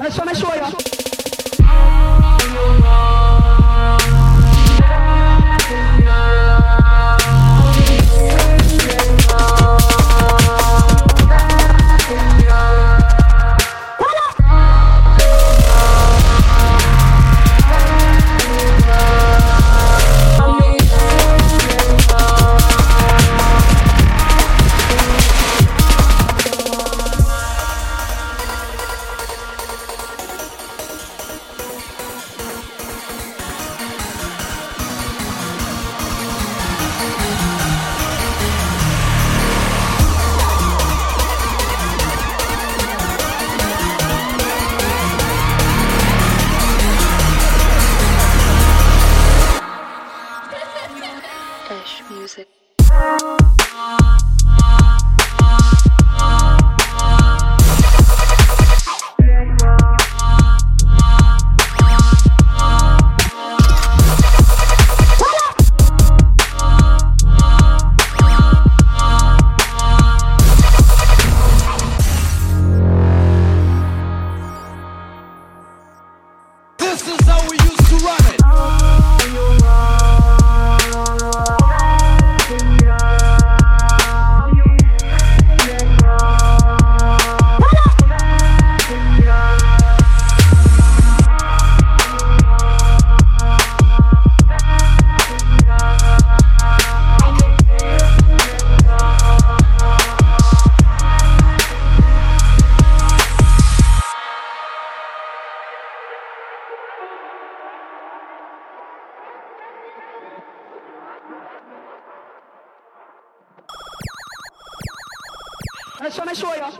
Mas só mais foi. Ish music. 来，上面说一下。